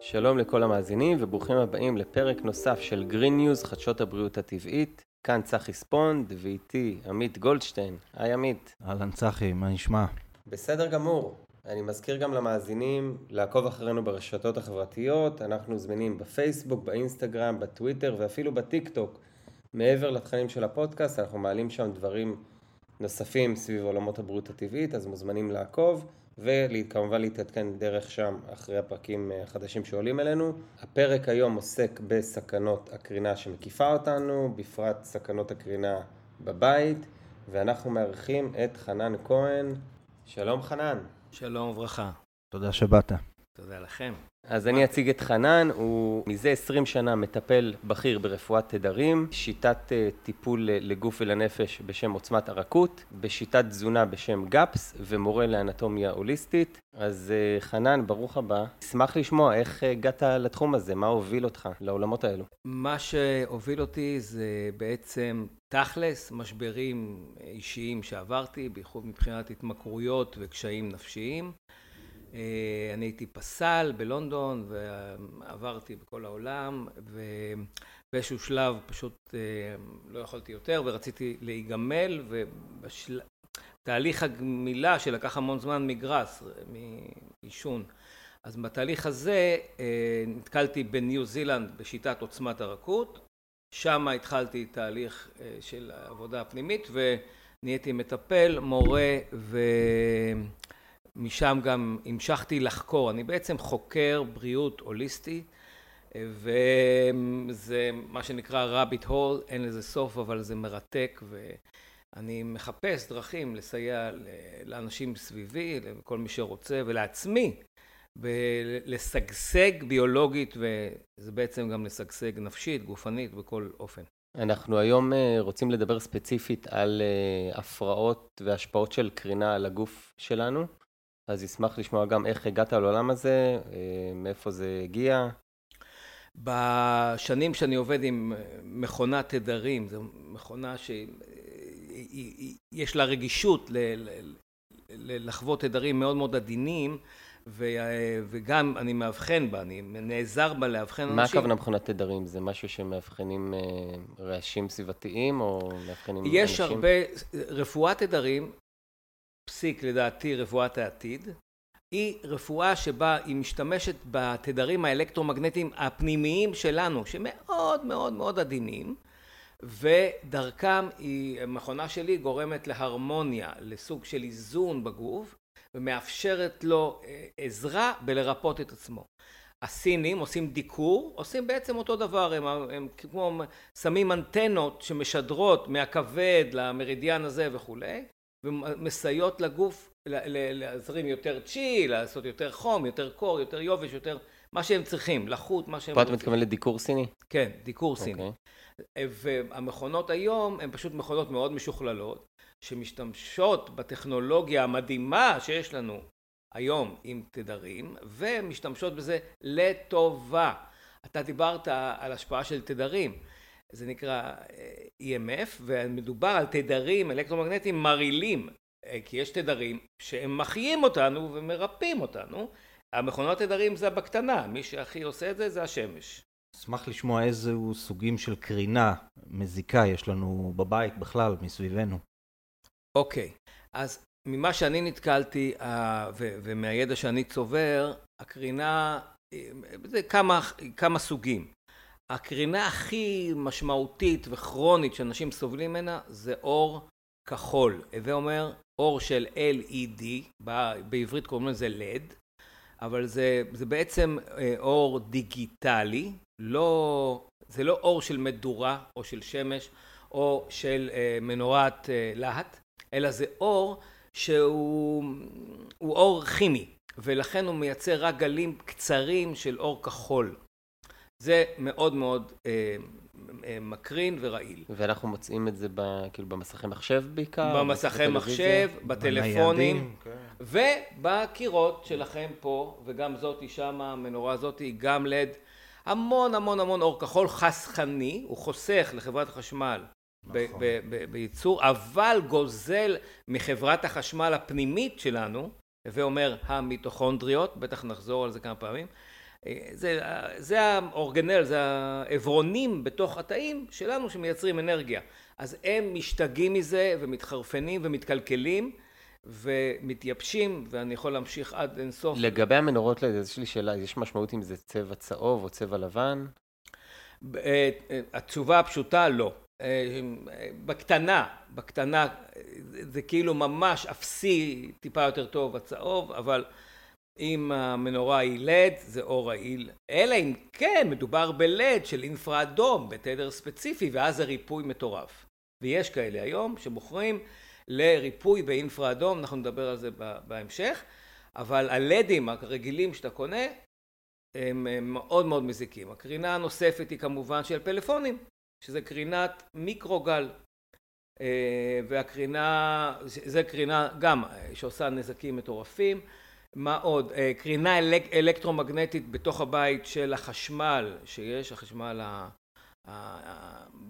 שלום לכל המאזינים וברוכים הבאים לפרק נוסף של Green News, חדשות הבריאות הטבעית. כאן צחי ספונד ואיתי עמית גולדשטיין. היי עמית. אהלן צחי, מה נשמע? בסדר גמור. אני מזכיר גם למאזינים לעקוב אחרינו ברשתות החברתיות, אנחנו זמינים בפייסבוק, באינסטגרם, בטוויטר ואפילו בטיק טוק. מעבר לתכנים של הפודקאסט, אנחנו מעלים שם דברים נוספים סביב עולמות הבריאות הטבעית, אז מוזמנים לעקוב. וכמובן להתעדכן דרך שם אחרי הפרקים החדשים שעולים אלינו. הפרק היום עוסק בסכנות הקרינה שמקיפה אותנו, בפרט סכנות הקרינה בבית, ואנחנו מארחים את חנן כהן. שלום חנן. שלום וברכה. תודה שבאת. תודה לכם. אז אני אציג את חנן, הוא מזה 20 שנה מטפל בכיר ברפואת תדרים, שיטת טיפול לגוף ולנפש בשם עוצמת הרכות, בשיטת תזונה בשם גאפס ומורה לאנטומיה הוליסטית. אז חנן, ברוך הבא. אשמח לשמוע איך הגעת לתחום הזה, מה הוביל אותך לעולמות האלו. מה שהוביל אותי זה בעצם תכלס, משברים אישיים שעברתי, בייחוד מבחינת התמכרויות וקשיים נפשיים. אני הייתי פסל בלונדון ועברתי בכל העולם ובאיזשהו שלב פשוט לא יכולתי יותר ורציתי להיגמל ובתהליך הגמילה שלקח המון זמן מגראס, מעישון. אז בתהליך הזה נתקלתי בניו זילנד בשיטת עוצמת הרכות, שם התחלתי תהליך של עבודה פנימית ונהייתי מטפל, מורה ו... משם גם המשכתי לחקור, אני בעצם חוקר בריאות הוליסטי וזה מה שנקרא rabbit hole, אין לזה סוף אבל זה מרתק ואני מחפש דרכים לסייע לאנשים סביבי, לכל מי שרוצה ולעצמי ולשגשג ביולוגית וזה בעצם גם לשגשג נפשית, גופנית, בכל אופן. אנחנו היום רוצים לדבר ספציפית על הפרעות והשפעות של קרינה על הגוף שלנו. אז אשמח לשמוע גם איך הגעת לעולם הזה, מאיפה זה הגיע. בשנים שאני עובד עם מכונת תדרים, זו מכונה שיש לה רגישות לחוות תדרים מאוד מאוד עדינים וגם אני מאבחן בה, אני נעזר בה לאבחן אנשים. מה הכוונה מכונת תדרים? זה משהו שמאבחנים רעשים סביבתיים או מאבחנים אנשים? יש הרבה, רפואת תדרים פסיק לדעתי רפואת העתיד, היא רפואה שבה היא משתמשת בתדרים האלקטרומגנטיים הפנימיים שלנו שמאוד מאוד מאוד עדינים ודרכם היא, המכונה שלי גורמת להרמוניה, לסוג של איזון בגוף ומאפשרת לו עזרה בלרפות את עצמו. הסינים עושים דיקור, עושים בעצם אותו דבר, הם, הם כמו שמים אנטנות שמשדרות מהכבד למרידיאן הזה וכולי ומסייעות לגוף להזרים יותר צ'י, לעשות יותר חום, יותר קור, יותר יובש, יותר מה שהם צריכים, לחות, מה שהם רוצים. פה אתה מתכוון לדיקור סיני? כן, דיקור סיני. והמכונות היום הן פשוט מכונות מאוד משוכללות, שמשתמשות בטכנולוגיה המדהימה שיש לנו היום עם תדרים, ומשתמשות בזה לטובה. אתה דיברת על השפעה של תדרים. זה נקרא EMF ומדובר על תדרים אלקטרומגנטיים מרעילים כי יש תדרים שהם מחיים אותנו ומרפאים אותנו המכונות תדרים זה בקטנה מי שהכי עושה את זה זה השמש. אשמח לשמוע איזה סוגים של קרינה מזיקה יש לנו בבית בכלל מסביבנו. אוקיי אז ממה שאני נתקלתי ומהידע שאני צובר הקרינה זה כמה כמה סוגים הקרינה הכי משמעותית וכרונית שאנשים סובלים ממנה זה אור כחול. הווה אומר אור של LED, בעברית קוראים לזה LED, אבל זה, זה בעצם אור דיגיטלי, לא, זה לא אור של מדורה או של שמש או של מנורת להט, אלא זה אור שהוא אור כימי ולכן הוא מייצר רק גלים קצרים של אור כחול. זה מאוד מאוד מקרין ורעיל. ואנחנו מוצאים את זה כאילו במסכי מחשב בעיקר? במסכי מחשב, בטלפונים, ובקירות שלכם פה, וגם זאתי שמה, המנורה הזאתי גם לד. המון המון המון אור כחול חסכני, הוא חוסך לחברת החשמל בייצור, אבל גוזל מחברת החשמל הפנימית שלנו, הווה אומר המיטוכונדריות, בטח נחזור על זה כמה פעמים, זה, זה האורגנל, זה העברונים בתוך התאים שלנו שמייצרים אנרגיה. אז הם משתגעים מזה ומתחרפנים ומתקלקלים ומתייבשים, ואני יכול להמשיך עד אינסוף. לגבי המנורות יש לי שאלה, יש משמעות אם זה צבע צהוב או צבע לבן? אה, התשובה הפשוטה, לא. אה, בקטנה, בקטנה, זה כאילו ממש אפסי, טיפה יותר טוב הצהוב, אבל אם המנורה היא לד, זה אור רעיל. אלא אם כן, מדובר בלד של אינפרה אדום, בתדר ספציפי, ואז זה ריפוי מטורף. ויש כאלה היום שמוכרים לריפוי באינפרה אדום, אנחנו נדבר על זה בהמשך, אבל הלדים הרגילים שאתה קונה, הם מאוד מאוד מזיקים. הקרינה הנוספת היא כמובן של פלאפונים, שזה קרינת מיקרוגל. אה, והקרינה, זה קרינה גם שעושה נזקים מטורפים. מה עוד? אה, קרינה אלק, אלקטרומגנטית בתוך הבית של החשמל שיש, החשמל,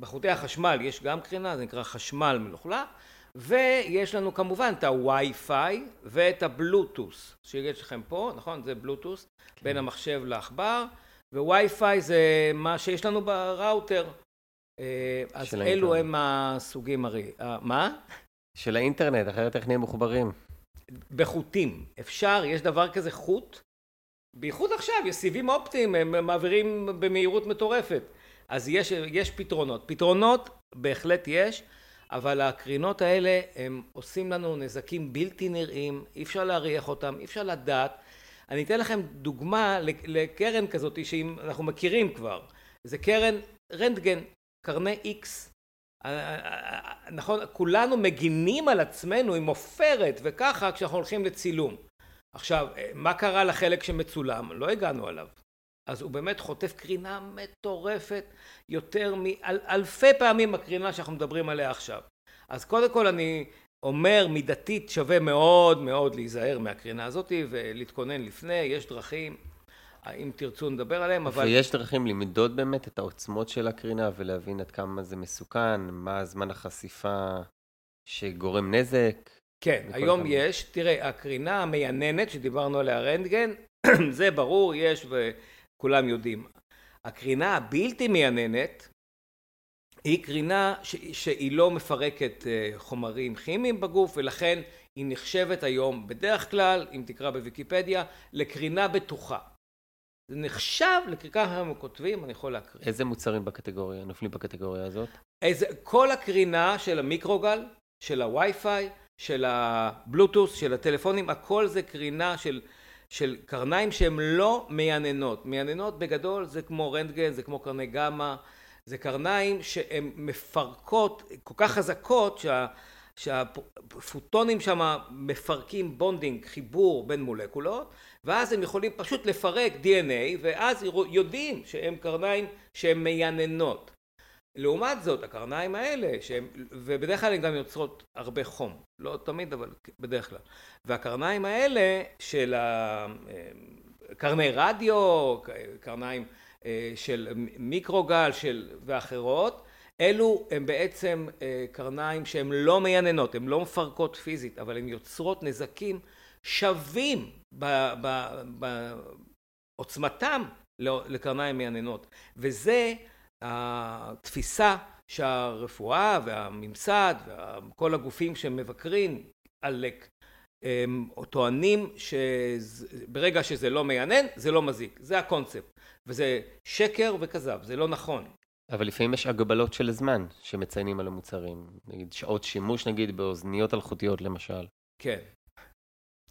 בחוטי החשמל יש גם קרינה, זה נקרא חשמל מלוכלך, ויש לנו כמובן את הווי-פיי ואת הבלוטוס, שיש לכם פה, נכון? זה בלוטוס, כן. בין המחשב לעכבר, ווי-פיי זה מה שיש לנו בראוטר. אה, אז אלו הם הסוגים הרי... אה, מה? של האינטרנט, אחרת איך נהיה מחוברים? בחוטים. אפשר, יש דבר כזה חוט, בייחוד עכשיו, יש סיבים אופטיים, הם מעבירים במהירות מטורפת. אז יש, יש פתרונות. פתרונות בהחלט יש, אבל הקרינות האלה הם עושים לנו נזקים בלתי נראים, אי אפשר להריח אותם, אי אפשר לדעת. אני אתן לכם דוגמה לקרן כזאת שאנחנו מכירים כבר. זה קרן רנטגן, קרני איקס. נכון, כולנו מגינים על עצמנו עם עופרת וככה כשאנחנו הולכים לצילום. עכשיו, מה קרה לחלק שמצולם? לא הגענו עליו. אז הוא באמת חוטף קרינה מטורפת יותר מאלפי פעמים הקרינה שאנחנו מדברים עליה עכשיו. אז קודם כל אני אומר מידתית שווה מאוד מאוד להיזהר מהקרינה הזאת ולהתכונן לפני, יש דרכים, אם תרצו נדבר עליהם, אבל... ויש דרכים למדוד באמת את העוצמות של הקרינה ולהבין עד כמה זה מסוכן, מה זמן החשיפה שגורם נזק. כן, היום כמה. יש, תראה, הקרינה המייננת שדיברנו עליה רנטגן, זה ברור, יש וכולם יודעים. הקרינה הבלתי מייננת היא קרינה ש- שהיא לא מפרקת אה, חומרים כימיים בגוף ולכן היא נחשבת היום בדרך כלל, אם תקרא בוויקיפדיה, לקרינה בטוחה. זה נחשב לקרקע הם כותבים, אני יכול להקריא. איזה מוצרים בקטגוריה, נופלים בקטגוריה הזאת? איזה, כל הקרינה של המיקרוגל, של הווי-פיי, של הבלוטוס, של הטלפונים, הכל זה קרינה של, של קרניים שהן לא מייננות. מייננות בגדול זה כמו רנטגן, זה כמו קרני גמא, זה קרניים שהן מפרקות, כל כך חזקות שה... שהפוטונים שם מפרקים bonding, חיבור בין מולקולות, ואז הם יכולים פשוט לפרק DNA, ואז יודעים שהם קרניים שהן מייננות. לעומת זאת, הקרניים האלה, שהם, ובדרך כלל הן גם יוצרות הרבה חום, לא תמיד, אבל בדרך כלל. והקרניים האלה של קרני רדיו, קרניים אה, של מיקרוגל של, ואחרות, אלו הם בעצם אה, קרניים שהן לא מייננות, הן לא מפרקות פיזית, אבל הן יוצרות נזקים שווים בעוצמתם לקרניים מייננות. וזה התפיסה שהרפואה והממסד וכל הגופים שמבקרים עלק טוענים שברגע שזה לא מיינן זה לא מזיק, זה הקונספט וזה שקר וכזב, זה לא נכון. אבל לפעמים יש הגבלות של זמן שמציינים על המוצרים, נגיד שעות שימוש נגיד באוזניות אלחוטיות למשל. כן,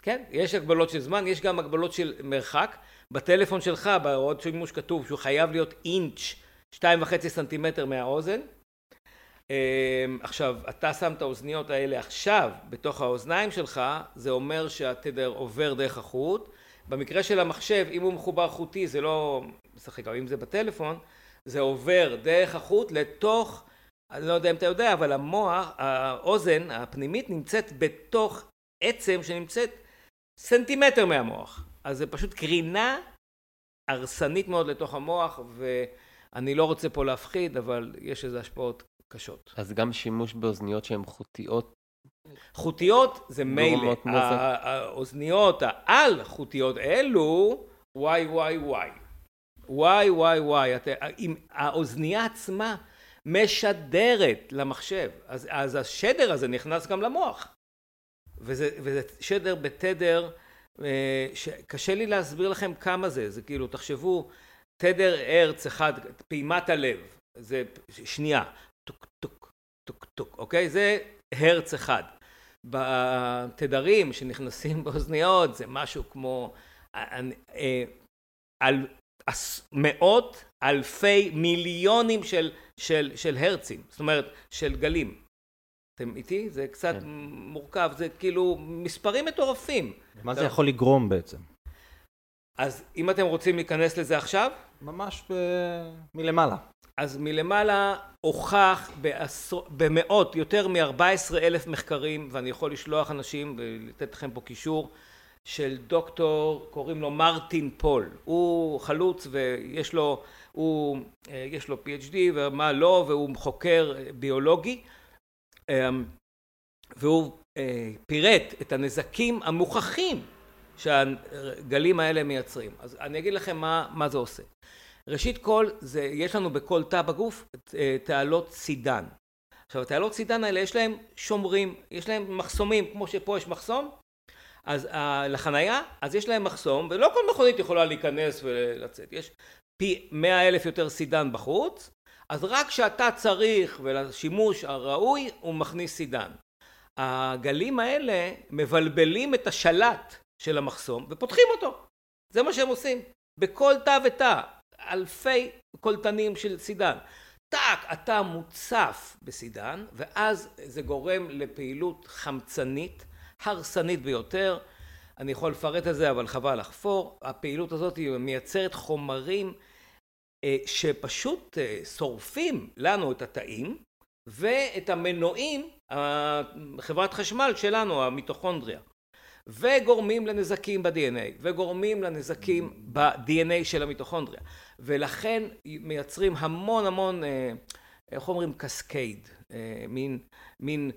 כן, יש הגבלות של זמן, יש גם הגבלות של מרחק. בטלפון שלך, בהוראות שימוש כתוב שהוא חייב להיות אינץ', שתיים וחצי סנטימטר מהאוזן. אמ, עכשיו, אתה שם את האוזניות האלה עכשיו בתוך האוזניים שלך, זה אומר שהתדר עובר דרך החוט. במקרה של המחשב, אם הוא מחובר חוטי, זה לא משחק, אבל אם זה בטלפון, זה עובר דרך החוט לתוך, אני לא יודע אם אתה יודע, אבל המוח, האוזן הפנימית נמצאת בתוך עצם שנמצאת סנטימטר מהמוח. אז זה פשוט קרינה הרסנית מאוד לתוך המוח, ואני לא רוצה פה להפחיד, אבל יש לזה השפעות קשות. אז גם שימוש באוזניות שהן חוטיות? חוטיות זה מילא. האוזניות העל חוטיות אלו, וואי וואי וואי. וואי וואי וואי, האוזנייה עצמה משדרת למחשב, אז, אז השדר הזה נכנס גם למוח, וזה, וזה שדר בתדר אה, שקשה לי להסביר לכם כמה זה, זה כאילו תחשבו תדר הרץ אחד, פעימת הלב, זה שנייה, טוק טוק טוק טוק, אוקיי? זה הרץ אחד. בתדרים שנכנסים באוזניות זה משהו כמו אה, אה, על מאות אלפי מיליונים של, של, של הרצים, זאת אומרת של גלים. אתם איתי? זה קצת כן. מורכב, זה כאילו מספרים מטורפים. מה זה יכול לגרום בעצם? אז אם אתם רוצים להיכנס לזה עכשיו? ממש ב... מלמעלה. אז מלמעלה הוכח בעשור, במאות, יותר מ-14 אלף מחקרים, ואני יכול לשלוח אנשים ולתת לכם פה קישור, של דוקטור, קוראים לו מרטין פול. הוא חלוץ ויש לו, הוא, אה, יש לו PhD ומה לא, והוא חוקר ביולוגי, אמ, והוא אה, פירט את הנזקים המוכחים שהגלים האלה מייצרים. אז אני אגיד לכם מה, מה זה עושה. ראשית כל, זה, יש לנו בכל תא בגוף אה, תעלות סידן. עכשיו התעלות סידן האלה יש להם שומרים, יש להם מחסומים, כמו שפה יש מחסום, אז uh, לחנייה, אז יש להם מחסום, ולא כל מכונית יכולה להיכנס ולצאת, יש פי מאה אלף יותר סידן בחוץ, אז רק כשאתה צריך ולשימוש הראוי הוא מכניס סידן. הגלים האלה מבלבלים את השלט של המחסום ופותחים אותו. זה מה שהם עושים. בכל תא ותא, אלפי קולטנים של סידן. טאק, אתה מוצף בסידן, ואז זה גורם לפעילות חמצנית, הרסנית ביותר. אני יכול לפרט את זה, אבל חבל לחפור. הפעילות הזאת מייצרת חומרים אה, שפשוט אה, שורפים לנו את התאים ואת המנועים, חברת חשמל שלנו, המיטוכונדריה, וגורמים לנזקים ב-DNA, וגורמים לנזקים ב-DNA של המיטוכונדריה, ולכן מייצרים המון המון, אה, איך אומרים, קסקייד, מין, מין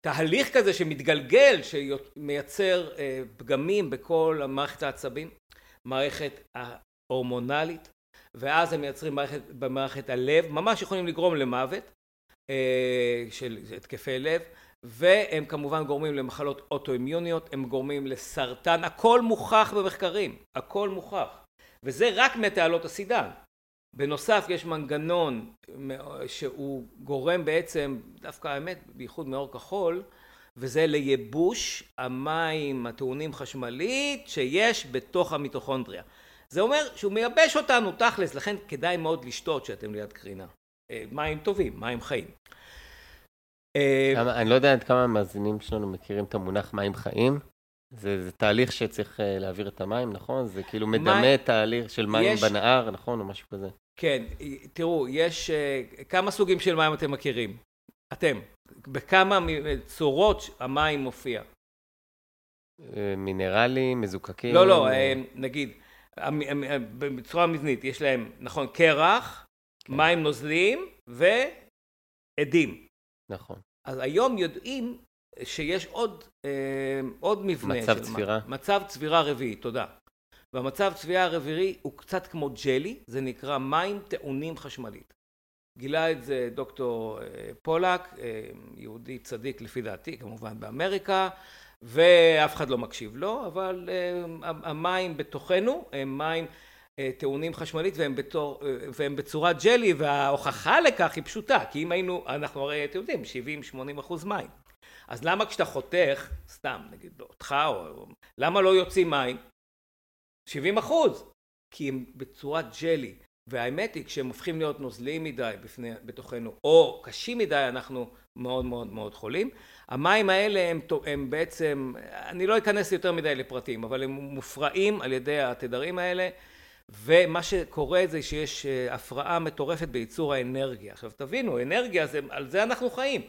תהליך כזה שמתגלגל, שמייצר פגמים בכל המערכת העצבים, מערכת הורמונלית, ואז הם מייצרים מערכת, במערכת הלב, ממש יכולים לגרום למוות אה, של התקפי לב, והם כמובן גורמים למחלות אוטואימיוניות, הם גורמים לסרטן, הכל מוכח במחקרים, הכל מוכח, וזה רק מתעלות הסידן. בנוסף יש מנגנון שהוא גורם בעצם, דווקא האמת, בייחוד מאור כחול, וזה לייבוש המים הטעונים חשמלית שיש בתוך המיטוכונדריה. זה אומר שהוא מייבש אותנו תכלס, לכן כדאי מאוד לשתות כשאתם ליד קרינה. אה, מים טובים, מים חיים. אה, אני לא יודע עד כמה המאזינים שלנו מכירים את המונח מים חיים. זה, זה תהליך שצריך אה, להעביר את המים, נכון? זה כאילו מדמה מים, תהליך של מים יש, בנהר, נכון? או משהו כזה. כן, תראו, יש כמה סוגים של מים אתם מכירים? אתם. בכמה צורות המים מופיע? מינרלים, מזוקקים? לא, לא, נגיד, בצורה מבנית יש להם, נכון, קרח, כן. מים נוזליים ועדים. נכון. אז היום יודעים שיש עוד, אה, עוד מבנה. מצב צבירה. מה, מצב צבירה רביעי, תודה. והמצב צבירה הרביעי הוא קצת כמו ג'לי, זה נקרא מים טעונים חשמלית. גילה את זה דוקטור אה, פולק, אה, יהודי צדיק לפי דעתי, כמובן באמריקה, ואף אחד לא מקשיב לו, אבל אה, המים בתוכנו הם מים טעונים חשמלית והם, בתור, והם בצורת ג'לי וההוכחה לכך היא פשוטה כי אם היינו אנחנו הרי אתם יודעים 70-80 אחוז מים אז למה כשאתה חותך סתם נגיד אותך או למה לא יוצאים מים 70 אחוז כי הם בצורת ג'לי והאמת היא כשהם הופכים להיות נוזליים מדי בפני, בתוכנו או קשים מדי אנחנו מאוד מאוד מאוד חולים המים האלה הם, הם בעצם, אני לא אכנס יותר מדי לפרטים, אבל הם מופרעים על ידי התדרים האלה, ומה שקורה זה שיש אה, הפרעה מטורפת בייצור האנרגיה. עכשיו תבינו, אנרגיה, זה, על זה אנחנו חיים.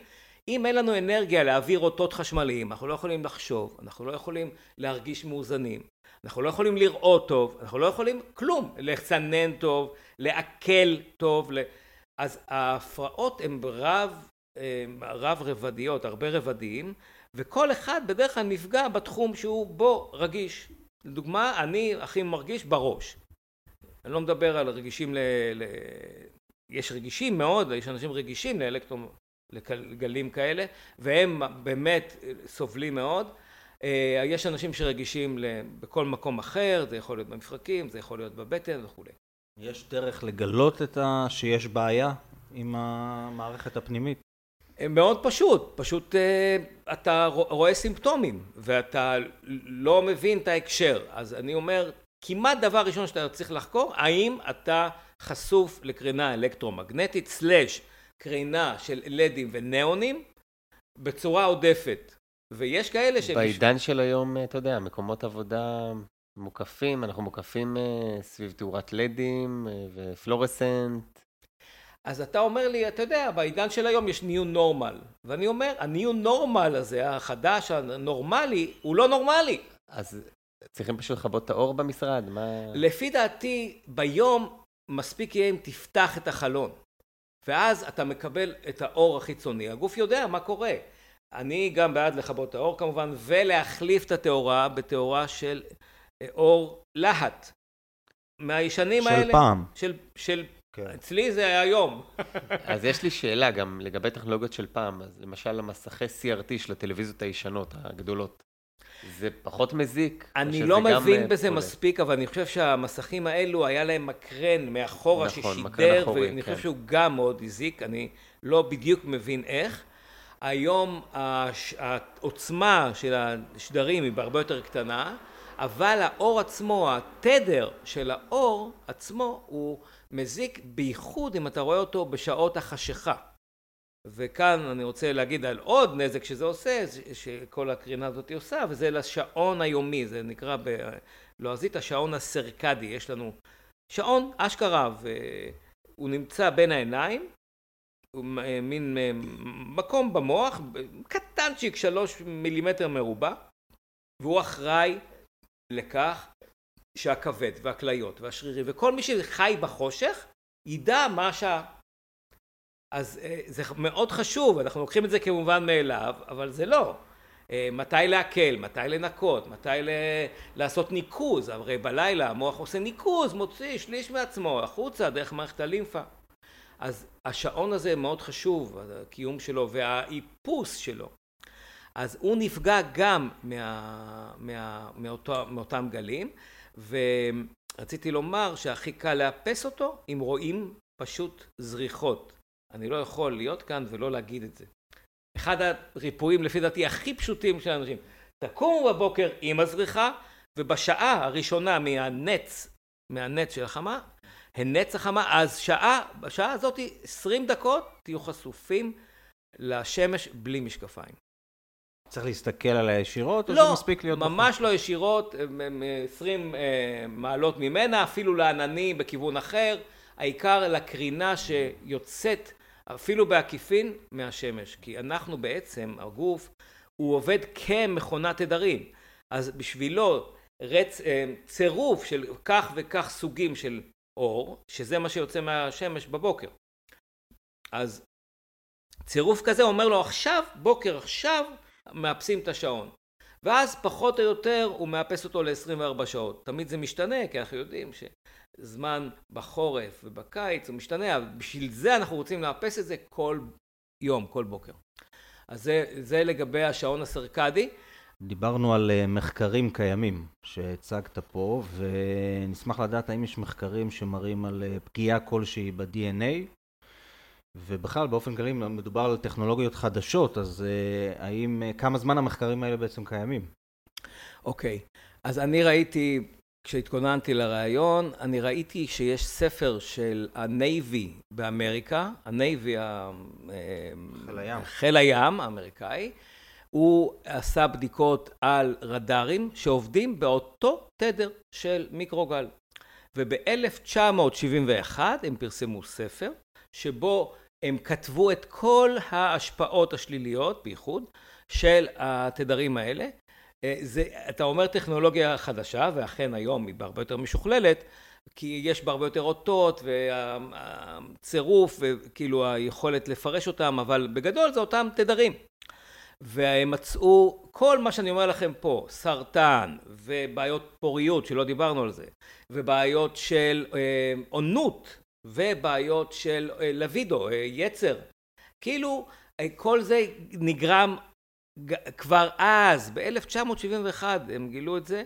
אם אין לנו אנרגיה להעביר אותות חשמליים, אנחנו לא יכולים לחשוב, אנחנו לא יכולים להרגיש מאוזנים, אנחנו לא יכולים לראות טוב, אנחנו לא יכולים כלום, לצנן טוב, לעכל טוב, אז ההפרעות הן רב רב רבדיות, הרבה רבדיים, וכל אחד בדרך כלל נפגע בתחום שהוא בו רגיש. לדוגמה, אני הכי מרגיש בראש. אני לא מדבר על רגישים ל... ל... יש רגישים מאוד, יש אנשים רגישים לאלקטרו... לגלים כאלה, והם באמת סובלים מאוד. אה, יש אנשים שרגישים בכל מקום אחר, זה יכול להיות במפרקים, זה יכול להיות בבטן וכולי. יש דרך לגלות את ה... שיש בעיה עם המערכת הפנימית? אה, מאוד פשוט, פשוט אה, אתה רואה סימפטומים ואתה לא מבין את ההקשר. אז אני אומר, כמעט דבר ראשון שאתה צריך לחקור, האם אתה חשוף לקרינה אלקטרומגנטית, סלאש קרינה של לדים וניאונים, בצורה עודפת. ויש כאלה שהם... בעידן של היום, אתה יודע, מקומות עבודה מוקפים, אנחנו מוקפים אה, סביב תאורת לדים אה, ופלורסנט. אז אתה אומר לי, אתה יודע, בעידן של היום יש ניו נורמל. ואני אומר, הניו נורמל הזה, החדש, הנורמלי, הוא לא נורמלי. אז צריכים פשוט לכבות את האור במשרד? מה... לפי דעתי, ביום מספיק יהיה אם תפתח את החלון. ואז אתה מקבל את האור החיצוני. הגוף יודע מה קורה. אני גם בעד לכבות את האור כמובן, ולהחליף את התאורה בתאורה של אה, אור להט. מהישנים של האלה. של פעם. של, של כן. אצלי זה היום. אז יש לי שאלה גם לגבי טכנולוגיות של פעם. אז למשל המסכי CRT של הטלוויזיות הישנות, הגדולות. זה פחות מזיק? אני לא מבין אה, בזה פולה. מספיק, אבל אני חושב שהמסכים האלו, היה להם מקרן מאחורה נכון, ששידר, ואני כן. חושב שהוא גם מאוד הזיק, אני לא בדיוק מבין איך. היום הש... העוצמה של השדרים היא בהרבה יותר קטנה, אבל האור עצמו, התדר של האור עצמו הוא מזיק בייחוד אם אתה רואה אותו בשעות החשיכה. וכאן אני רוצה להגיד על עוד נזק שזה עושה, שכל הקרינה הזאת עושה, וזה לשעון היומי, זה נקרא בלועזית השעון הסרקדי, יש לנו שעון אשכרה, והוא נמצא בין העיניים, הוא מין מקום במוח, קטנצ'יק, שלוש מילימטר מרובע, והוא אחראי לכך שהכבד והכליות והשרירים וכל מי שחי בחושך ידע מה השעה. אז אה, זה מאוד חשוב, אנחנו לוקחים את זה כמובן מאליו, אבל זה לא. אה, מתי להקל, מתי לנקות, מתי ל... לעשות ניקוז, הרי בלילה המוח עושה ניקוז, מוציא שליש מעצמו החוצה דרך מערכת הלימפה. אז השעון הזה מאוד חשוב, הקיום שלו והאיפוס שלו. אז הוא נפגע גם מה, מה, מאותו, מאותם גלים, ורציתי לומר שהכי קל לאפס אותו אם רואים פשוט זריחות. אני לא יכול להיות כאן ולא להגיד את זה. אחד הריפויים לפי דעתי הכי פשוטים של אנשים, תקומו בבוקר עם הזריחה ובשעה הראשונה מהנץ, מהנץ של החמה, הנץ החמה, אז שעה, בשעה הזאת 20 דקות תהיו חשופים לשמש בלי משקפיים. צריך להסתכל עליה ישירות, לא, או שמספיק להיות... לא, ממש לא ישירות, 20 אה, מעלות ממנה, אפילו לעננים בכיוון אחר, העיקר לקרינה שיוצאת אפילו בעקיפין מהשמש, כי אנחנו בעצם, הגוף, הוא עובד כמכונת תדרים, אז בשבילו רצ... אה, צירוף של כך וכך סוגים של אור, שזה מה שיוצא מהשמש בבוקר. אז צירוף כזה אומר לו עכשיו, בוקר עכשיו, מאפסים את השעון. ואז פחות או יותר הוא מאפס אותו ל-24 שעות. תמיד זה משתנה, כי אנחנו יודעים ש... זמן בחורף ובקיץ הוא משתנה, אבל בשביל זה אנחנו רוצים לאפס את זה כל יום, כל בוקר. אז זה, זה לגבי השעון הסרקדי. דיברנו על אה, מחקרים קיימים שהצגת פה, ונשמח לדעת האם יש מחקרים שמראים על אה, פגיעה כלשהי ב-DNA, ובכלל באופן כללי מדובר על טכנולוגיות חדשות, אז אה, האם, כמה זמן המחקרים האלה בעצם קיימים? אוקיי, okay. אז אני ראיתי כשהתכוננתי לראיון, אני ראיתי שיש ספר של הנייבי באמריקה, הנייבי, חיל הים, חיל הים האמריקאי, הוא עשה בדיקות על רדארים שעובדים באותו תדר של מיקרוגל. וב-1971 הם פרסמו ספר שבו הם כתבו את כל ההשפעות השליליות, בייחוד, של התדרים האלה, זה, אתה אומר טכנולוגיה חדשה, ואכן היום היא בהרבה יותר משוכללת, כי יש בה הרבה יותר אותות, והצירוף, וכאילו היכולת לפרש אותם, אבל בגדול זה אותם תדרים. והם מצאו כל מה שאני אומר לכם פה, סרטן ובעיות פוריות שלא דיברנו על זה, ובעיות של עונות ובעיות של לבידו, יצר, כאילו כל זה נגרם כבר אז, ב-1971 הם גילו את זה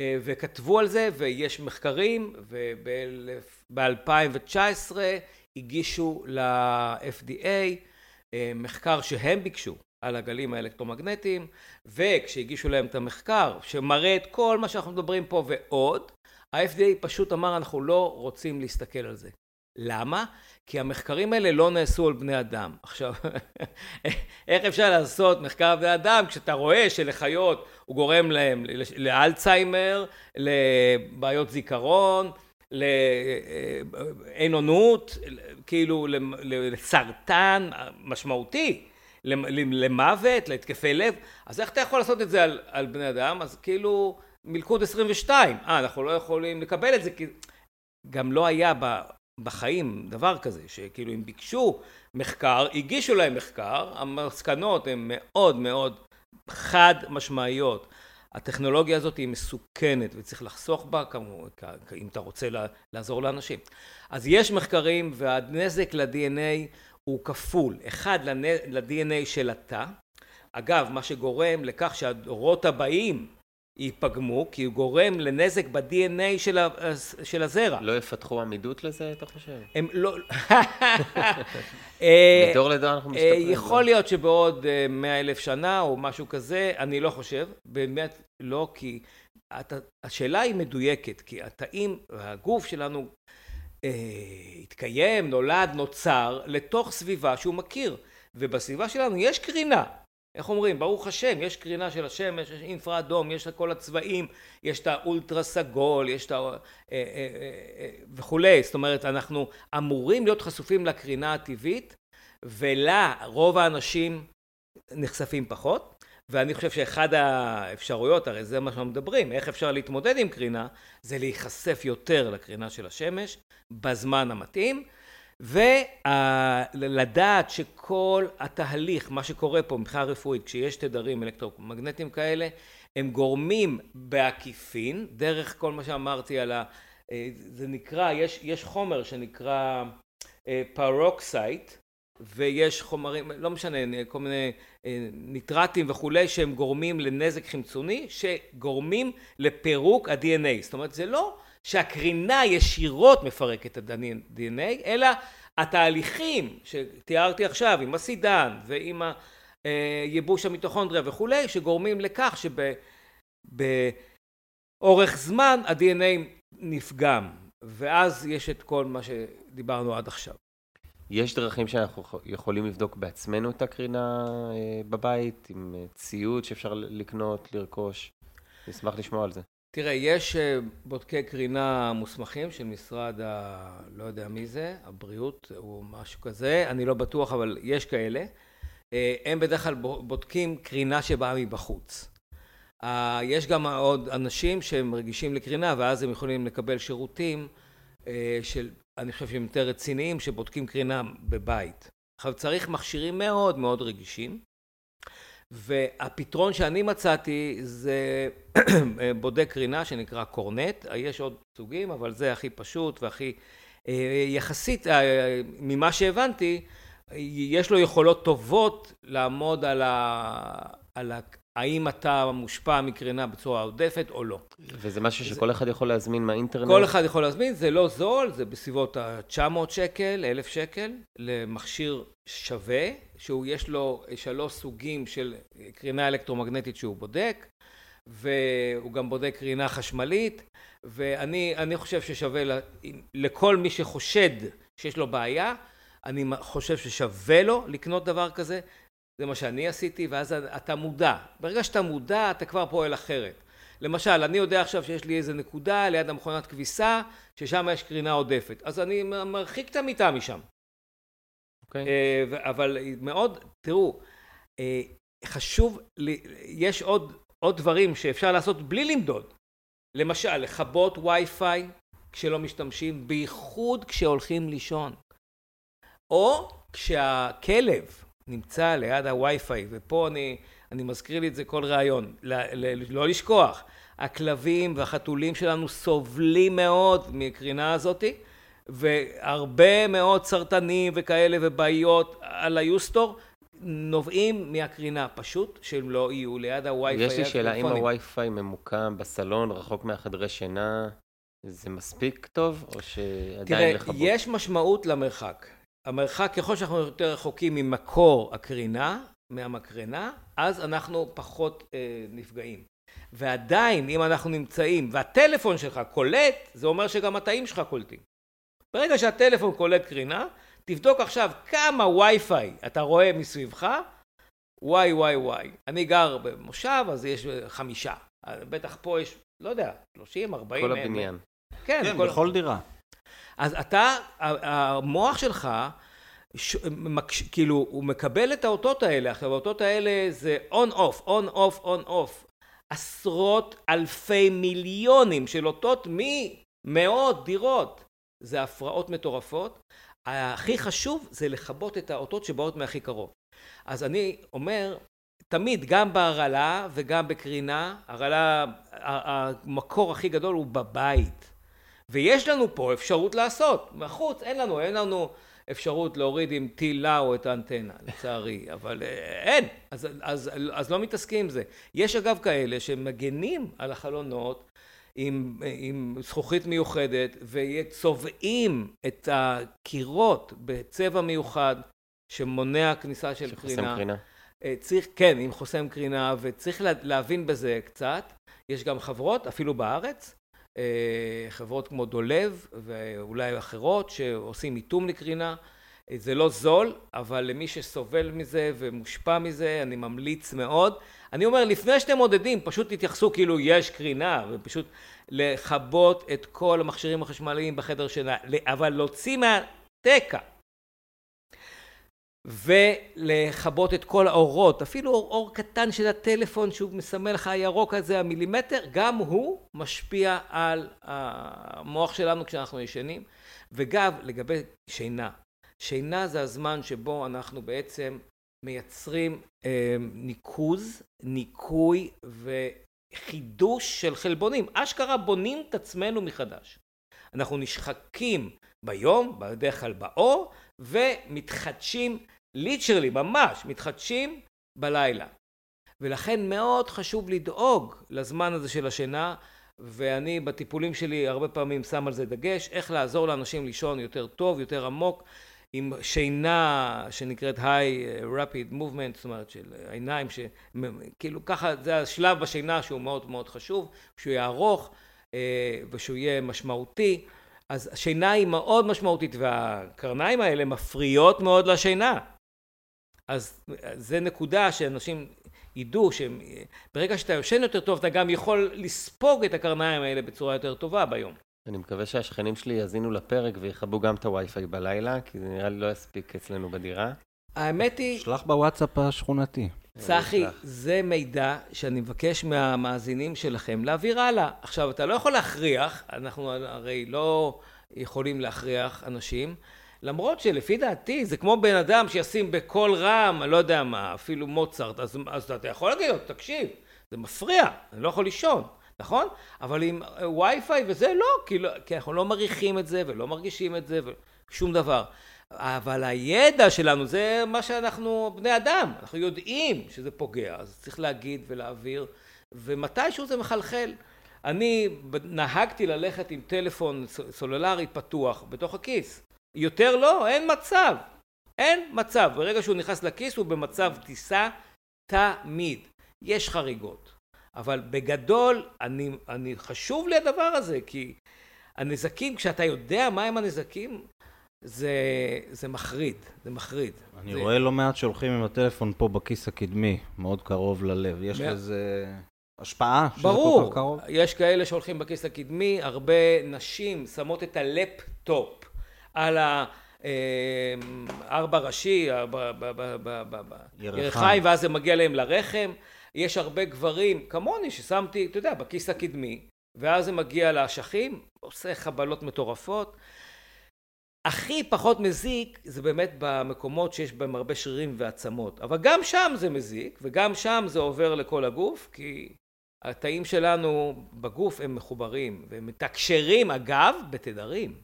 וכתבו על זה ויש מחקרים וב-2019 הגישו ל-FDA מחקר שהם ביקשו על הגלים האלקטרומגנטיים וכשהגישו להם את המחקר שמראה את כל מה שאנחנו מדברים פה ועוד ה-FDA פשוט אמר אנחנו לא רוצים להסתכל על זה. למה? כי המחקרים האלה לא נעשו על בני אדם. עכשיו, איך אפשר לעשות מחקר על בני אדם כשאתה רואה שלחיות הוא גורם להם לאלצהיימר, לבעיות זיכרון, לאין אונות, כאילו לסרטן משמעותי, למוות, להתקפי לב, אז איך אתה יכול לעשות את זה על, על בני אדם? אז כאילו מלכוד 22, אה אנחנו לא יכולים לקבל את זה כי גם לא היה בחיים דבר כזה, שכאילו אם ביקשו מחקר, הגישו להם מחקר, המסקנות הן מאוד מאוד חד משמעיות. הטכנולוגיה הזאת היא מסוכנת וצריך לחסוך בה אם אתה רוצה לעזור לאנשים. אז יש מחקרים והנזק ל-DNA הוא כפול, אחד ל-DNA של התא, אגב מה שגורם לכך שהדורות הבאים ייפגמו כי הוא גורם לנזק ב-DNA של, של הזרע. לא יפתחו עמידות לזה אתה חושב? הם לא... מדור לדור אנחנו מסתכלים. יכול להיות שבעוד מאה אלף שנה או משהו כזה, אני לא חושב, באמת לא כי השאלה היא מדויקת כי התאים והגוף שלנו התקיים, נולד, נוצר לתוך סביבה שהוא מכיר ובסביבה שלנו יש קרינה איך אומרים? ברוך השם יש קרינה של השמש יש אינפרה אדום יש את כל הצבעים יש את האולטרה סגול יש את ה... וכולי. זאת אומרת אנחנו אמורים להיות חשופים לקרינה הטבעית ולה רוב האנשים נחשפים פחות ואני חושב שאחד האפשרויות הרי זה מה שאנחנו מדברים איך אפשר להתמודד עם קרינה זה להיחשף יותר לקרינה של השמש בזמן המתאים ולדעת שכל התהליך מה שקורה פה מבחינה רפואית כשיש תדרים אלקטרומגנטיים כאלה הם גורמים בעקיפין דרך כל מה שאמרתי על ה... זה נקרא יש יש חומר שנקרא peroxide ויש חומרים לא משנה כל מיני ניטרטים וכולי שהם גורמים לנזק חמצוני שגורמים לפירוק ה-DNA זאת אומרת זה לא שהקרינה ישירות מפרקת את ה-DNA אלא התהליכים שתיארתי עכשיו עם הסידן ועם הייבוש המיטוכונדריה וכולי שגורמים לכך שבאורך זמן ה-DNA נפגם ואז יש את כל מה שדיברנו עד עכשיו. יש דרכים שאנחנו יכולים לבדוק בעצמנו את הקרינה בבית עם ציוד שאפשר לקנות, לרכוש? נשמח לשמוע על זה. תראה יש בודקי קרינה מוסמכים של משרד ה... לא יודע מי זה, הבריאות או משהו כזה, אני לא בטוח אבל יש כאלה, הם בדרך כלל בודקים קרינה שבאה מבחוץ. יש גם עוד אנשים שהם רגישים לקרינה ואז הם יכולים לקבל שירותים של אני חושב שהם יותר רציניים שבודקים קרינה בבית. עכשיו צריך מכשירים מאוד מאוד רגישים והפתרון שאני מצאתי זה בודק קרינה שנקרא קורנט, יש עוד סוגים אבל זה הכי פשוט והכי יחסית ממה שהבנתי יש לו יכולות טובות לעמוד על ה... האם אתה מושפע מקרינה בצורה עודפת או לא. וזה משהו שכל אחד יכול להזמין מהאינטרנט? כל אחד יכול להזמין, זה לא זול, זה בסביבות ה-900 שקל, 1,000 שקל למכשיר שווה, שהוא יש לו שלוש סוגים של קרינה אלקטרומגנטית שהוא בודק, והוא גם בודק קרינה חשמלית, ואני חושב ששווה לכל מי שחושד שיש לו בעיה, אני חושב ששווה לו לקנות דבר כזה, זה מה שאני עשיתי ואז אתה מודע, ברגע שאתה מודע אתה כבר פועל אחרת. למשל אני יודע עכשיו שיש לי איזה נקודה ליד המכונת כביסה ששם יש קרינה עודפת אז אני מרחיק את המיטה משם. אוקיי. אבל מאוד, תראו, חשוב, יש עוד עוד דברים שאפשר לעשות בלי למדוד. למשל לכבות וי-פיי כשלא משתמשים, בייחוד כשהולכים לישון. או כשהכלב נמצא ליד הווי-פיי, ופה אני, אני מזכיר לי את זה כל ראיון, ל, ל, לא לשכוח, הכלבים והחתולים שלנו סובלים מאוד מקרינה הזאתי, והרבה מאוד סרטנים וכאלה ובעיות על היוסטור נובעים מהקרינה, פשוט שהם לא יהיו ליד הווי-פיי. יש לי שאלה, אם הווי-פיי ממוקם בסלון, רחוק מהחדרי שינה, זה מספיק טוב, או שעדיין לכבות? תראה, יש משמעות למרחק. המרחק, ככל שאנחנו יותר רחוקים ממקור הקרינה, מהמקרנה, אז אנחנו פחות אה, נפגעים. ועדיין, אם אנחנו נמצאים, והטלפון שלך קולט, זה אומר שגם התאים שלך קולטים. ברגע שהטלפון קולט קרינה, תבדוק עכשיו כמה וי-פיי אתה רואה מסביבך, וואי וואי וואי. אני גר במושב, אז יש חמישה. בטח פה יש, לא יודע, 30, 40. כל הבניין. כן, כן כל... בכל דירה. אז אתה, המוח שלך, ש... מקש... כאילו, הוא מקבל את האותות האלה. עכשיו, האותות האלה זה on-off, on-off, on-off. עשרות אלפי מיליונים של אותות ממאות דירות. זה הפרעות מטורפות. הכי חשוב זה לכבות את האותות שבאות מהכי קרוב. אז אני אומר, תמיד, גם בהרעלה וגם בקרינה, הרעלה, המקור הכי גדול הוא בבית. ויש לנו פה אפשרות לעשות, בחוץ אין לנו, אין לנו אפשרות להוריד עם טיל לאו את האנטנה, לצערי, אבל אה, אין, אז, אז, אז לא מתעסקים עם זה. יש אגב כאלה שמגנים על החלונות עם, עם זכוכית מיוחדת וצובעים את הקירות בצבע מיוחד שמונע כניסה של קרינה. קרינה. אה, צריך, כן, עם חוסם קרינה, וצריך להבין בזה קצת. יש גם חברות, אפילו בארץ, חברות כמו דולב ואולי אחרות שעושים איתום לקרינה. אה, זה לא זול, אבל למי שסובל מזה ומושפע מזה, אני ממליץ מאוד. אני אומר, לפני שאתם מודדים, פשוט תתייחסו כאילו יש קרינה, ופשוט לכבות את כל המכשירים החשמליים בחדר שלה, אבל להוציא מהתקע. ולכבות את כל האורות, אפילו אור, אור קטן של הטלפון שהוא מסמל לך הירוק הזה, המילימטר, גם הוא משפיע על המוח שלנו כשאנחנו ישנים. וגם לגבי שינה, שינה זה הזמן שבו אנחנו בעצם מייצרים אה, ניקוז, ניקוי וחידוש של חלבונים. אשכרה בונים את עצמנו מחדש. אנחנו נשחקים ביום, בדרך כלל באור, ומתחדשים, ליטרלי, ממש, מתחדשים בלילה. ולכן מאוד חשוב לדאוג לזמן הזה של השינה, ואני בטיפולים שלי הרבה פעמים שם על זה דגש, איך לעזור לאנשים לישון יותר טוב, יותר עמוק, עם שינה שנקראת high rapid movement, זאת אומרת של עיניים, כאילו ככה זה השלב בשינה שהוא מאוד מאוד חשוב, שהוא יהיה ארוך אה, ושהוא יהיה משמעותי. אז השינה היא מאוד משמעותית והקרניים האלה מפריעות מאוד לשינה. אז זה נקודה שאנשים ידעו שברגע שאתה יושן יותר טוב אתה גם יכול לספוג את הקרניים האלה בצורה יותר טובה ביום. אני מקווה שהשכנים שלי יאזינו לפרק ויכבו גם את הווי-פיי בלילה, כי זה נראה לי לא יספיק אצלנו בדירה. האמת היא... שלח בוואטסאפ השכונתי. צחי, זה מידע שאני מבקש מהמאזינים שלכם להעביר הלאה. עכשיו, אתה לא יכול להכריח, אנחנו הרי לא יכולים להכריח אנשים, למרות שלפי דעתי זה כמו בן אדם שישים בקול רם, אני לא יודע מה, אפילו מוצרט, אז, אז אתה יכול להגיד לו, תקשיב, זה מפריע, אני לא יכול לישון. נכון? אבל עם וי-פיי וזה לא, כי, לא, כי אנחנו לא מריחים את זה ולא מרגישים את זה ושום דבר. אבל הידע שלנו זה מה שאנחנו בני אדם, אנחנו יודעים שזה פוגע, אז צריך להגיד ולהעביר, ומתישהו זה מחלחל. אני נהגתי ללכת עם טלפון סולולרי פתוח בתוך הכיס. יותר לא, אין מצב. אין מצב. ברגע שהוא נכנס לכיס הוא במצב טיסה תמיד. יש חריגות. אבל בגדול, אני, אני חשוב לי הדבר הזה, כי הנזקים, כשאתה יודע מהם הנזקים, זה, זה מחריד, זה מחריד. אני זה... רואה לא מעט שהולכים עם הטלפון פה בכיס הקדמי, מאוד קרוב ללב. יש לזה השפעה שזה ברור, כל כך קרוב? ברור, יש כאלה שהולכים בכיס הקדמי, הרבה נשים שמות את הלפטופ על ה... אה, ארבע ראשי, ירחיים, ואז זה מגיע להם לרחם. יש הרבה גברים כמוני ששמתי, אתה יודע, בכיס הקדמי, ואז זה מגיע לאשכים, עושה חבלות מטורפות. הכי פחות מזיק זה באמת במקומות שיש בהם הרבה שרירים ועצמות, אבל גם שם זה מזיק וגם שם זה עובר לכל הגוף כי התאים שלנו בגוף הם מחוברים והם מתקשרים אגב בתדרים.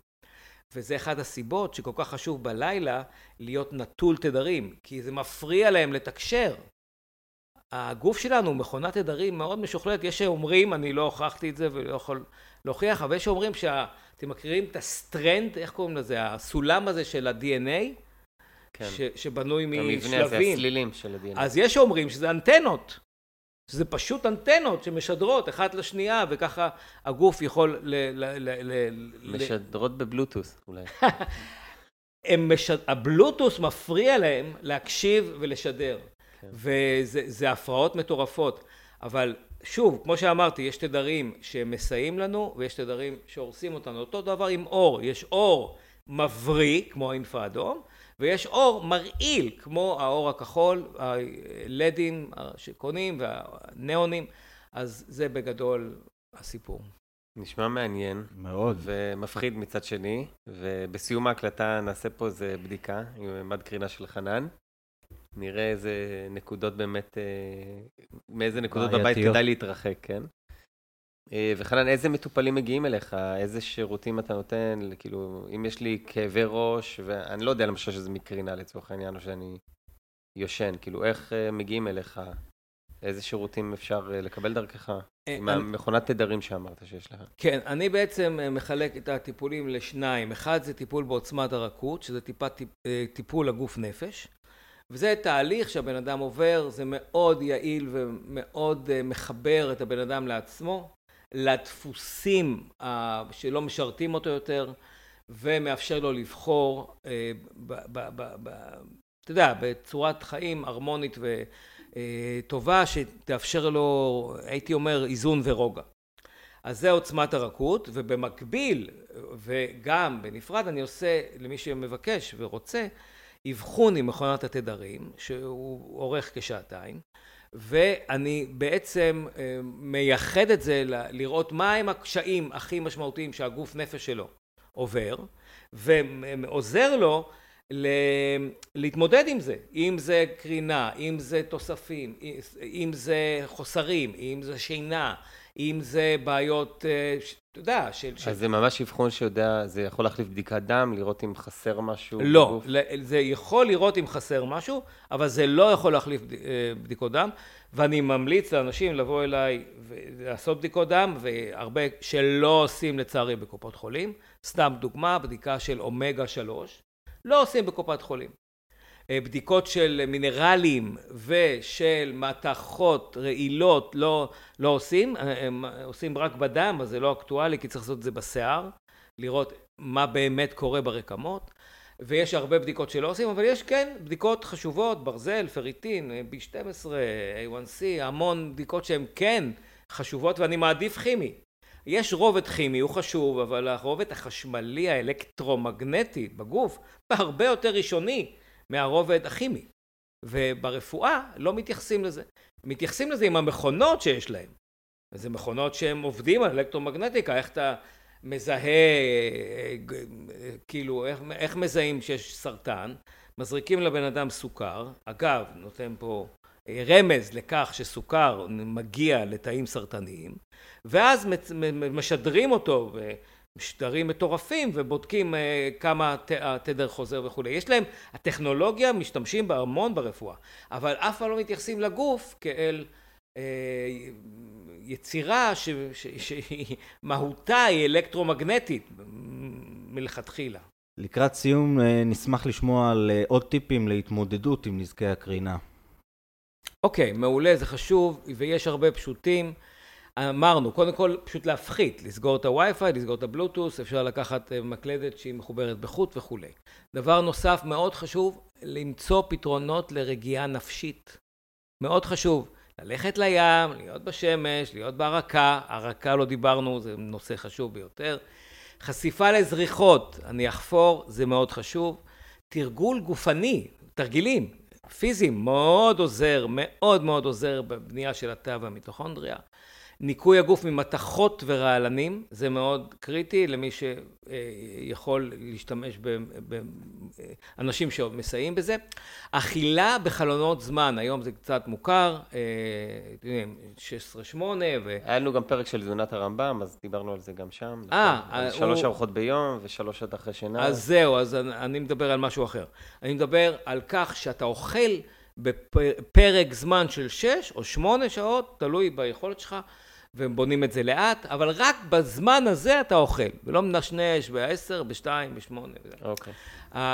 וזה אחד הסיבות שכל כך חשוב בלילה להיות נטול תדרים כי זה מפריע להם לתקשר. הגוף שלנו הוא מכונת תדרים מאוד משוכללת. יש שאומרים אני לא הוכחתי את זה ולא יכול להוכיח אבל יש שאומרים שה... אתם מכירים את ה strand, איך קוראים לזה, הסולם הזה של ה-DNA, כן. ש, שבנוי משלבים. המבנה הזה, הסלילים של ה-DNA. אז יש שאומרים שזה אנטנות, שזה פשוט אנטנות שמשדרות אחת לשנייה, וככה הגוף יכול ל... ל, ל, ל משדרות בבלוטוס אולי. משד... הבלוטוס מפריע להם להקשיב ולשדר, כן. וזה הפרעות מטורפות, אבל שוב, כמו שאמרתי, יש תדרים שמסייעים לנו ויש תדרים שהורסים אותנו. אותו דבר עם אור, יש אור מבריא, כמו האינפרה אדום, ויש אור מרעיל, כמו האור הכחול, הלדים שקונים והניאונים, אז זה בגדול הסיפור. נשמע מעניין. מאוד. ומפחיד מצד שני, ובסיום ההקלטה נעשה פה איזה בדיקה עם מד קרינה של חנן. נראה איזה נקודות באמת, אה, מאיזה נקודות בבית כדאי להתרחק, כן? אה, וחנן, איזה מטופלים מגיעים אליך? איזה שירותים אתה נותן? כאילו, אם יש לי כאבי ראש, ואני לא יודע למשל שזה מקרינה לצורך העניין, או שאני יושן, כאילו, איך אה, מגיעים אליך? איזה שירותים אפשר לקבל דרכך? עם המכונת תדרים שאמרת שיש לך. כן, אני בעצם מחלק את הטיפולים לשניים. אחד זה טיפול בעוצמת הרכות, שזה טיפה טיפול הגוף נפש. וזה תהליך שהבן אדם עובר, זה מאוד יעיל ומאוד אה, מחבר את הבן אדם לעצמו, לדפוסים שלא משרתים אותו יותר, ומאפשר לו לבחור, אה, אתה יודע, בצורת חיים הרמונית וטובה, אה, שתאפשר לו, הייתי אומר, איזון ורוגע. אז זה עוצמת הרכות, ובמקביל, וגם בנפרד, אני עושה למי שמבקש ורוצה, אבחון עם מכונת התדרים, שהוא אורך כשעתיים, ואני בעצם אה, מייחד את זה לראות מהם הקשיים הכי משמעותיים שהגוף נפש שלו עובר, ועוזר לו להתמודד עם זה, אם זה קרינה, אם זה תוספים, אם זה חוסרים, אם זה שינה, אם זה בעיות, אה, אתה יודע, של... אז זה ממש אבחון שיודע, זה יכול להחליף בדיקת דם, לראות אם חסר משהו לא, בגוף? לא, זה יכול לראות אם חסר משהו, אבל זה לא יכול להחליף אה, בדיקות דם, ואני ממליץ לאנשים לבוא אליי ולעשות בדיקות דם, והרבה שלא עושים לצערי בקופות חולים. סתם דוגמה, בדיקה של אומגה 3, לא עושים בקופת חולים. אה, בדיקות של מינרלים ושל מתכות רעילות לא, לא עושים, אה, הם עושים רק בדם, אז זה לא אקטואלי כי צריך לעשות את זה בשיער, לראות מה באמת קורה ברקמות, ויש הרבה בדיקות שלא עושים, אבל יש כן בדיקות חשובות, ברזל, פריטין, B12, A1C, המון בדיקות שהן כן חשובות ואני מעדיף כימי. יש רובד כימי, הוא חשוב, אבל הרובד החשמלי האלקטרומגנטי בגוף, הרבה יותר ראשוני מהרובד הכימי. וברפואה לא מתייחסים לזה. מתייחסים לזה עם המכונות שיש להם. זה מכונות שהם עובדים על אלקטרומגנטיקה, איך אתה מזהה, כאילו, איך, איך מזהים שיש סרטן? מזריקים לבן אדם סוכר, אגב, נותן פה רמז לכך שסוכר מגיע לתאים סרטניים, ואז משדרים אותו משטרים מטורפים ובודקים אה, כמה התדר חוזר וכולי. יש להם, הטכנולוגיה משתמשים בה המון ברפואה, אבל אף פעם לא מתייחסים לגוף כאל אה, יצירה שהיא מהותה היא אלקטרומגנטית מלכתחילה. לקראת סיום אה, נשמח לשמוע על עוד טיפים להתמודדות עם נזקי הקרינה. אוקיי, מעולה, זה חשוב ויש הרבה פשוטים. אמרנו, קודם כל פשוט להפחית, לסגור את הווי-פיי, לסגור את הבלוטוס, אפשר לקחת אה, מקלדת שהיא מחוברת בחוט וכולי. דבר נוסף מאוד חשוב, למצוא פתרונות לרגיעה נפשית. מאוד חשוב, ללכת לים, להיות בשמש, להיות בהרקה, הרקה לא דיברנו, זה נושא חשוב ביותר. חשיפה לזריחות, אני אחפור, זה מאוד חשוב. תרגול גופני, תרגילים פיזיים, מאוד עוזר, מאוד מאוד עוזר בבנייה של התא והמיטוכונדריה. ניקוי הגוף ממתכות ורעלנים, זה מאוד קריטי למי שיכול להשתמש באנשים שמסייעים בזה. אכילה בחלונות זמן, היום זה קצת מוכר, 16-8 ו... היה לנו גם פרק של תזונת הרמב"ם, אז דיברנו על זה גם שם. אה, נכון? שלוש הוא... ארוחות ביום ושלוש שעות אחרי שינה. אז זהו, אז אני מדבר על משהו אחר. אני מדבר על כך שאתה אוכל בפרק זמן של שש או שמונה שעות, תלוי ביכולת שלך. והם בונים את זה לאט, אבל רק בזמן הזה אתה אוכל, ולא מנשנש ב-10, ב-2, ב-8. אוקיי.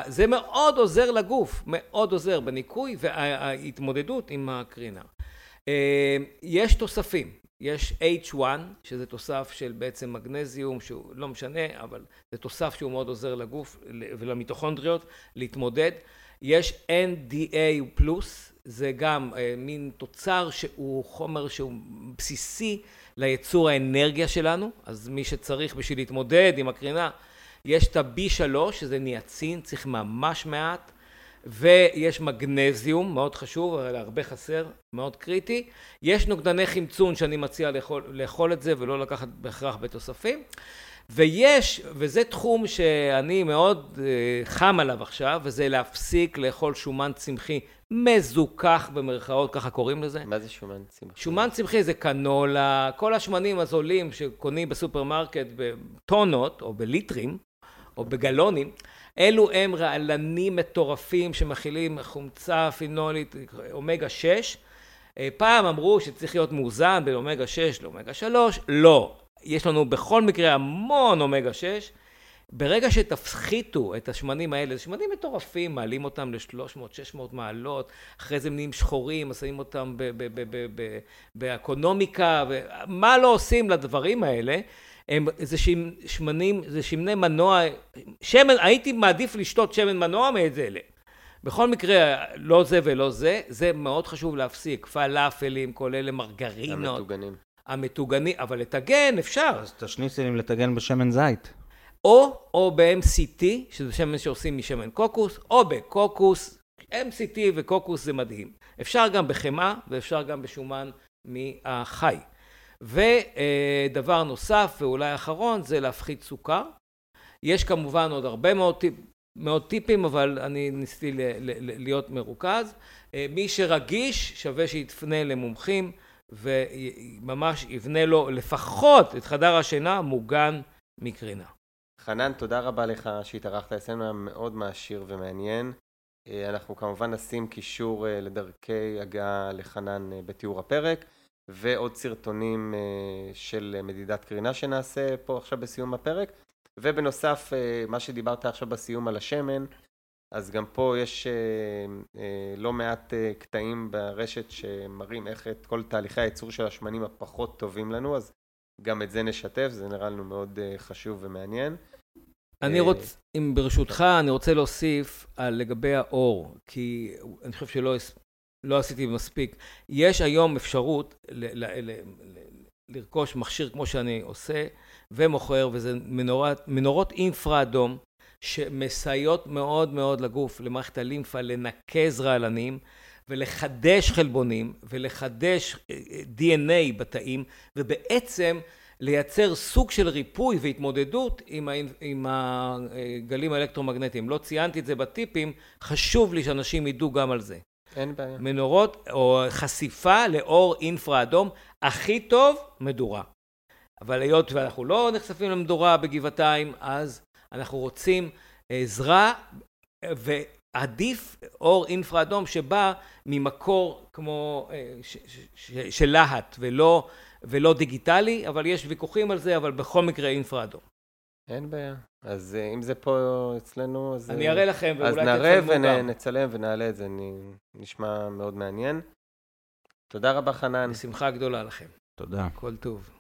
זה מאוד עוזר לגוף, מאוד עוזר בניקוי וההתמודדות עם הקרינה. Uh, יש תוספים, יש H1, שזה תוסף של בעצם מגנזיום, שהוא לא משנה, אבל זה תוסף שהוא מאוד עוזר לגוף ולמיטוכונדריות להתמודד. יש NDA פלוס, זה גם uh, מין תוצר שהוא חומר שהוא בסיסי לייצור האנרגיה שלנו, אז מי שצריך בשביל להתמודד עם הקרינה, יש את ה-B3, שזה ניאצין, צריך ממש מעט, ויש מגנזיום, מאוד חשוב, אבל הרבה חסר, מאוד קריטי. יש נוגדני חמצון שאני מציע לאכול, לאכול את זה ולא לקחת בהכרח בתוספים. ויש, וזה תחום שאני מאוד אה, חם עליו עכשיו, וזה להפסיק לאכול שומן צמחי מזוכח במרכאות, ככה קוראים לזה. מה זה שומן צמחי? שומן צמחי זה קנולה, כל השמנים הזולים שקונים בסופרמרקט בטונות או בליטרים או בגלונים, אלו הם רעלנים מטורפים שמכילים חומצה פינולית, אומגה 6. אה, פעם אמרו שצריך להיות מאוזן בין אומגה 6 לאומגה 3, לא. יש לנו בכל מקרה המון אומגה 6. ברגע שתפחיתו את השמנים האלה, זה שמנים מטורפים, מעלים אותם ל-300-600 מעלות, אחרי זה הם נהיים שחורים, שמים אותם באקונומיקה, מה לא עושים לדברים האלה? הם, זה שמנים, זה שמני מנוע, שמן, הייתי מעדיף לשתות שמן מנוע מאת אלה. בכל מקרה, לא זה ולא זה, זה מאוד חשוב להפסיק. פלאפלים, כל אלה מרגרינות. המטוגנים. המטוגנים, אבל לטגן אפשר. אז את השניצלים לטגן בשמן זית. או, או ב-MCT, שזה שמן שעושים משמן קוקוס, או בקוקוס, MCT וקוקוס זה מדהים. אפשר גם בחמאה ואפשר גם בשומן מהחי. ודבר נוסף ואולי אחרון זה להפחית סוכר. יש כמובן עוד הרבה מאוד, טיפ, מאוד טיפים, אבל אני ניסיתי להיות מרוכז. מי שרגיש שווה שיתפנה למומחים וממש יבנה לו לפחות את חדר השינה מוגן מקרינה. חנן, תודה רבה לך שהתארחת אצלנו, היה מאוד מעשיר ומעניין. אה, אנחנו כמובן נשים קישור אה, לדרכי הגעה לחנן אה, בתיאור הפרק, ועוד סרטונים של מדידת קרינה שנעשה פה עכשיו בסיום הפרק. ובנוסף, מה שדיברת עכשיו בסיום על השמן, אז גם פה יש לא מעט קטעים ברשת שמראים איך את כל תהליכי הייצור של השמנים הפחות טובים לנו, אז גם את זה נשתף, זה נראה לנו מאוד חשוב ומעניין. אני אה, רוצה, אם ברשותך, אני רוצה להוסיף על לגבי האור, כי אני חושב שלא לא עשיתי מספיק. יש היום אפשרות ל, ל, ל, לרכוש מכשיר כמו שאני עושה ומוכר, וזה מנורת, מנורות אינפרה אדום, שמסייעות מאוד מאוד לגוף, למערכת הלימפה, לנקז רעלנים. ולחדש חלבונים ולחדש אה, אה, DNA בתאים ובעצם לייצר סוג של ריפוי והתמודדות עם, ה, עם הגלים האלקטרומגנטיים. לא ציינתי את זה בטיפים, חשוב לי שאנשים ידעו גם על זה. אין בעיה. מנורות או חשיפה לאור אינפרה אדום, הכי טוב, מדורה. אבל היות ואנחנו לא נחשפים למדורה בגבעתיים, אז אנחנו רוצים עזרה ועדיף אור אינפרה אדום שבא ממקור כמו אה, של להט ולא ולא דיגיטלי, אבל יש ויכוחים על זה, אבל בכל מקרה אינפרה אדום. אין בעיה. אז אה, אם זה פה אצלנו, אז... אני אראה לכם, ואולי תצלמו גם. אז נראה ונצלם ונעלה את זה, נשמע מאוד מעניין. תודה רבה, חנן. בשמחה גדולה לכם. תודה. כל טוב.